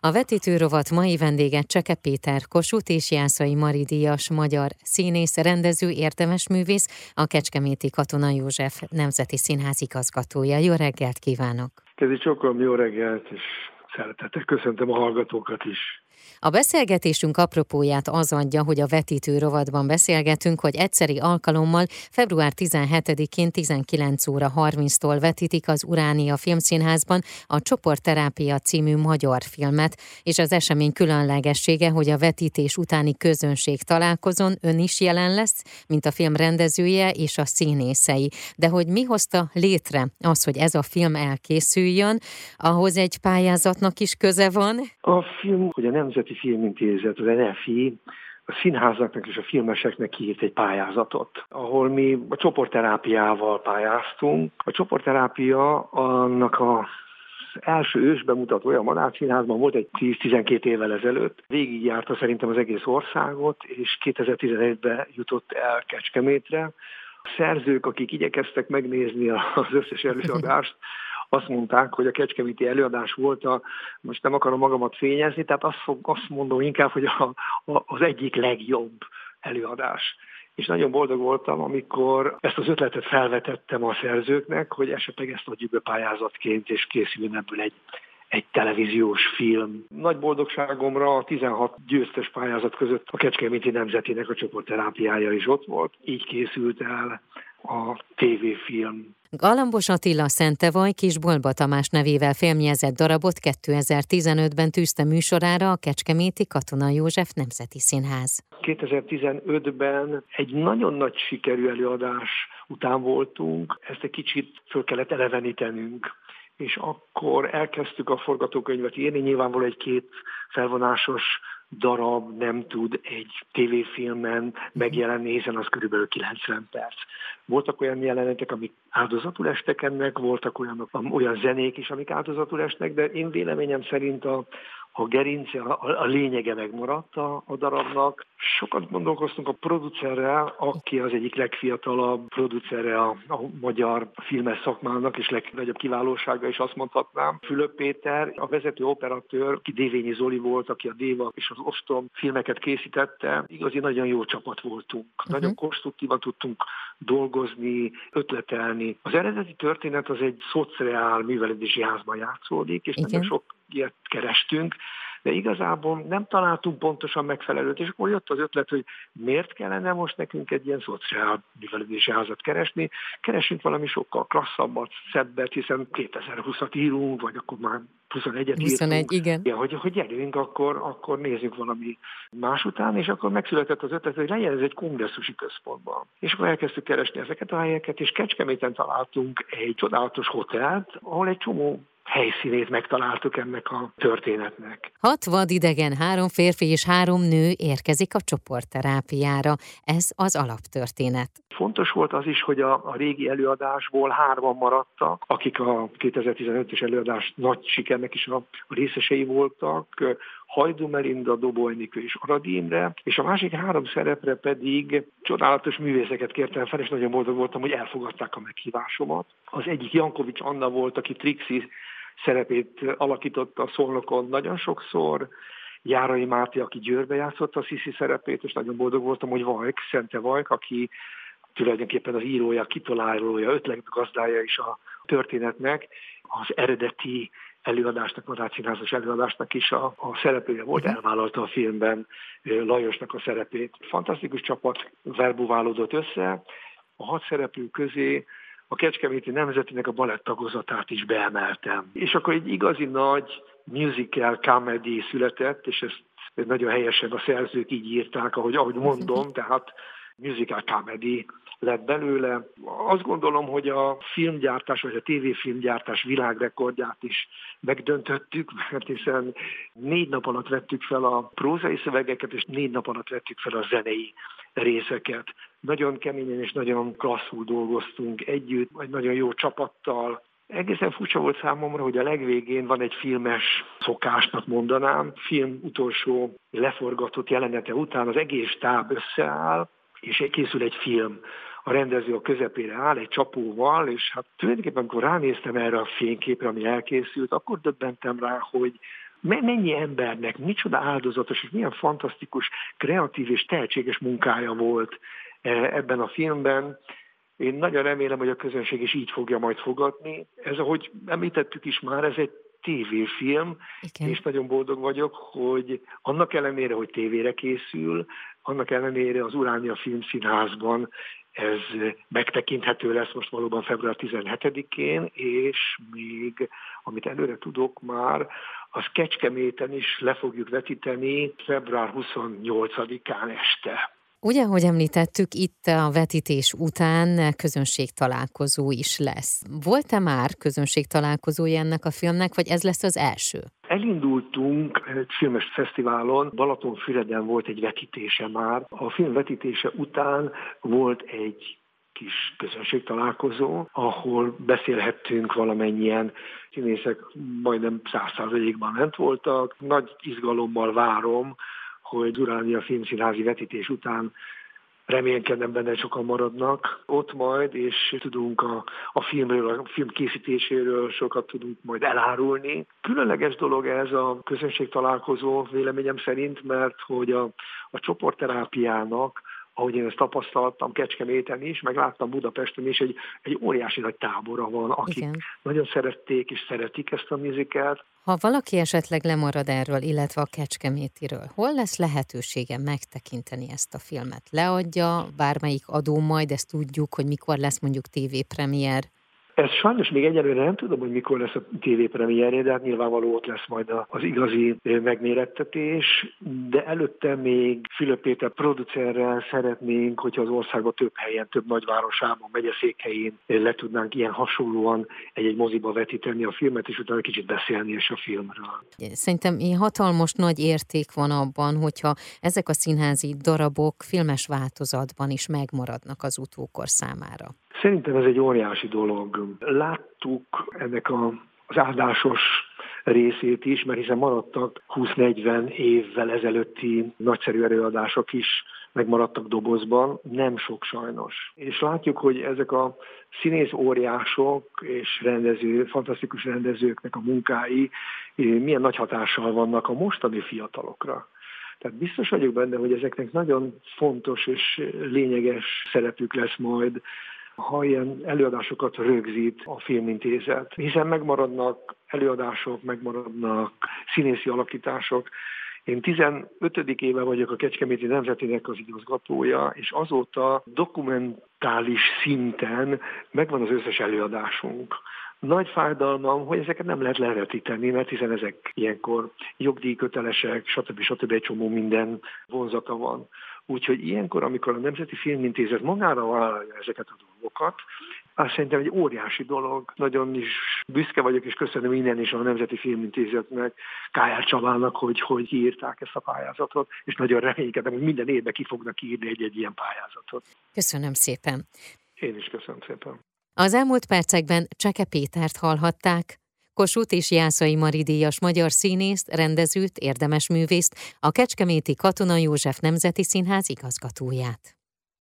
A vetítőrovat mai vendége Cseke Péter, Kossuth és Jászai Maridias magyar színész, rendező, értemes művész, a Kecskeméti Katona József Nemzeti Színház igazgatója. Jó reggelt kívánok! Kezi csokom, jó reggelt, és szeretettel köszöntöm a hallgatókat is. A beszélgetésünk apropóját az adja, hogy a vetítő rovatban beszélgetünk, hogy egyszeri alkalommal február 17-én 19 óra 30-tól vetítik az Uránia Filmszínházban a Csoportterápia című magyar filmet, és az esemény különlegessége, hogy a vetítés utáni közönség találkozón ön is jelen lesz, mint a film rendezője és a színészei. De hogy mi hozta létre az, hogy ez a film elkészüljön, ahhoz egy pályázatnak is köze van? A film, hogy a Nemzeti Filmintézet, az NFI, a színházaknak és a filmeseknek kiírt egy pályázatot, ahol mi a csoportterápiával pályáztunk. A csoportterápia annak a első ős bemutatója a Madár Színházban volt egy 10-12 évvel ezelőtt. Végigjárta szerintem az egész országot, és 2011-ben jutott el Kecskemétre. A szerzők, akik igyekeztek megnézni az összes előadást, azt mondták, hogy a kecskeméti előadás volt a, most nem akarom magamat fényezni, tehát azt, fog, azt mondom inkább, hogy a, a, az egyik legjobb előadás. És nagyon boldog voltam, amikor ezt az ötletet felvetettem a szerzőknek, hogy esetleg ezt adjuk be pályázatként, és készüljön ebből egy, egy televíziós film. Nagy boldogságomra a 16 győztes pályázat között a Kecskeméti Nemzetének a csoportterápiája is ott volt. Így készült el a tévéfilm. Galambos Attila Szentevaj Bolba Tamás nevével filmjezett darabot 2015-ben tűzte műsorára a Kecskeméti Katona József Nemzeti Színház. 2015-ben egy nagyon nagy sikerű előadás után voltunk, ezt egy kicsit föl kellett elevenítenünk és akkor elkezdtük a forgatókönyvet írni, nyilvánvalóan egy két felvonásos darab nem tud egy tévéfilmen megjelenni, hiszen az körülbelül 90 perc. Voltak olyan jelenetek, amik áldozatul estek ennek, voltak olyanok, olyan zenék is, amik áldozatul esnek, de én véleményem szerint a, a gerince, a, a lényege megmaradt a, a darabnak. Sokat gondolkoztunk a producerrel, aki az egyik legfiatalabb producere a, a magyar filmes szakmának, és legnagyobb kiválósága is azt mondhatnám. Fülöp Péter, a vezető operatőr, ki Dévényi Zoli volt, aki a Déva és az Ostom filmeket készítette. Igazi nagyon jó csapat voltunk. Uh-huh. Nagyon konstruktívan tudtunk dolgozni, ötletelni. Az eredeti történet az egy szociál művelődési házban játszódik, és Igen. nagyon sok ilyet kerestünk, de igazából nem találtunk pontosan megfelelőt, és akkor jött az ötlet, hogy miért kellene most nekünk egy ilyen szociál művelődési házat keresni, keresünk valami sokkal klasszabbat, szebbet, hiszen 2020-at írunk, vagy akkor már 21-et 21, írtunk. igen. Ja, hogy, hogy gyerünk, akkor, akkor nézzük valami más után, és akkor megszületett az ötlet, hogy legyen ez egy kongresszusi központban. És akkor elkezdtük keresni ezeket a helyeket, és Kecskeméten találtunk egy csodálatos hotelt, ahol egy csomó helyszínét megtaláltuk ennek a történetnek. Hat vadidegen, három férfi és három nő érkezik a csoportterápiára. Ez az alaptörténet. Fontos volt az is, hogy a, a régi előadásból hárman maradtak, akik a 2015-ös előadás nagy sikernek is a, a részesei voltak. Hajdu Melinda, Dobojnikő és Aradi Imre, és a másik három szerepre pedig csodálatos művészeket kértem fel, és nagyon boldog voltam, hogy elfogadták a meghívásomat. Az egyik Jankovics Anna volt, aki Trixi szerepét alakította a szolnokon nagyon sokszor, Járai Máté, aki Győrbe játszotta a Sziszi szerepét, és nagyon boldog voltam, hogy Vajk, Szente Vajk, aki tulajdonképpen az írója, kitalálója, ötletgazdája is a történetnek, az eredeti előadásnak, Madár Színházas előadásnak is a, a szereplője volt, elvállalta a filmben Lajosnak a szerepét. Fantasztikus csapat verbuválódott össze, a hat szereplő közé a Kecskeméti Nemzetinek a balett tagozatát is beemeltem. És akkor egy igazi nagy musical comedy született, és ezt nagyon helyesen a szerzők így írták, ahogy, ahogy mondom, tehát musical comedy lett belőle. Azt gondolom, hogy a filmgyártás, vagy a tévéfilmgyártás világrekordját is megdöntöttük, mert hiszen négy nap alatt vettük fel a prózai szövegeket, és négy nap alatt vettük fel a zenei részeket. Nagyon keményen és nagyon klasszul dolgoztunk együtt, egy nagyon jó csapattal, Egészen furcsa volt számomra, hogy a legvégén van egy filmes szokásnak mondanám, film utolsó leforgatott jelenete után az egész táb összeáll, és készül egy film. A rendező a közepére áll egy csapóval, és hát tulajdonképpen amikor ránéztem erre a fényképre, ami elkészült, akkor döbbentem rá, hogy mennyi embernek, micsoda áldozatos és milyen fantasztikus, kreatív és tehetséges munkája volt e, ebben a filmben. Én nagyon remélem, hogy a közönség is így fogja majd fogadni. Ez, ahogy említettük is már, ez egy tévéfilm, Igen. és nagyon boldog vagyok, hogy annak ellenére, hogy tévére készül, annak ellenére az Uránia Filmszínházban ez megtekinthető lesz most valóban február 17-én, és még, amit előre tudok már, az Kecskeméten is le fogjuk vetíteni február 28-án este. Ugye, ahogy említettük, itt a vetítés után közönség találkozó is lesz. Volt-e már közönség találkozója ennek a filmnek, vagy ez lesz az első? Elindultunk egy filmes fesztiválon, Balatonfüreden volt egy vetítése már. A film vetítése után volt egy kis közönség találkozó, ahol beszélhettünk valamennyien színészek majdnem száz százalékban ment voltak. Nagy izgalommal várom, hogy Duráni a filmszínházi vetítés után reménykedem benne, sokan maradnak ott majd, és tudunk a, a filmről, a film készítéséről sokat tudunk majd elárulni. Különleges dolog ez a közönség találkozó véleményem szerint, mert hogy a, a csoportterápiának ahogy én ezt tapasztaltam Kecskeméten is, meg láttam Budapesten is, egy, egy óriási nagy tábora van, akik Igen. nagyon szerették és szeretik ezt a műzikát. Ha valaki esetleg lemarad erről, illetve a Kecskemétiről, hol lesz lehetősége megtekinteni ezt a filmet? Leadja bármelyik adó majd, ezt tudjuk, hogy mikor lesz mondjuk tévépremier? Ez sajnos még egyelőre nem tudom, hogy mikor lesz a tévépremierje, de hát nyilvánvaló ott lesz majd az igazi megmérettetés, de előtte még Fülöp Péter producerrel szeretnénk, hogyha az országban több helyen, több nagyvárosában, megyeszékhelyén le tudnánk ilyen hasonlóan egy-egy moziba vetíteni a filmet, és utána kicsit beszélni is a filmről. Szerintem ilyen hatalmas nagy érték van abban, hogyha ezek a színházi darabok filmes változatban is megmaradnak az utókor számára. Szerintem ez egy óriási dolog. Láttuk ennek a, az áldásos részét is, mert hiszen maradtak 20-40 évvel ezelőtti nagyszerű előadások is, megmaradtak dobozban, nem sok sajnos. És látjuk, hogy ezek a színész óriások és rendező, fantasztikus rendezőknek a munkái milyen nagy hatással vannak a mostani fiatalokra. Tehát biztos vagyok benne, hogy ezeknek nagyon fontos és lényeges szerepük lesz majd ha ilyen előadásokat rögzít a filmintézet, hiszen megmaradnak előadások, megmaradnak színészi alakítások. Én 15. éve vagyok a Kecskeméti Nemzetinek az igazgatója, és azóta dokumentális szinten megvan az összes előadásunk. Nagy fájdalmam, hogy ezeket nem lehet levetíteni, mert hiszen ezek ilyenkor jogdíjkötelesek, stb. stb. egy csomó minden vonzata van. Úgyhogy ilyenkor, amikor a Nemzeti Filmintézet magára vállalja ezeket a dolgokat, azt szerintem egy óriási dolog. Nagyon is büszke vagyok, és köszönöm innen is a Nemzeti Filmintézetnek, Kájár Csabának, hogy, hogy írták ezt a pályázatot, és nagyon reménykedem, hogy minden évben ki fognak írni egy-egy ilyen pályázatot. Köszönöm szépen. Én is köszönöm szépen. Az elmúlt percekben Cseke Pétert hallhatták, Kossuth és Jászai Maridíjas magyar színészt, rendezőt, érdemes művészt, a Kecskeméti Katona József Nemzeti Színház igazgatóját.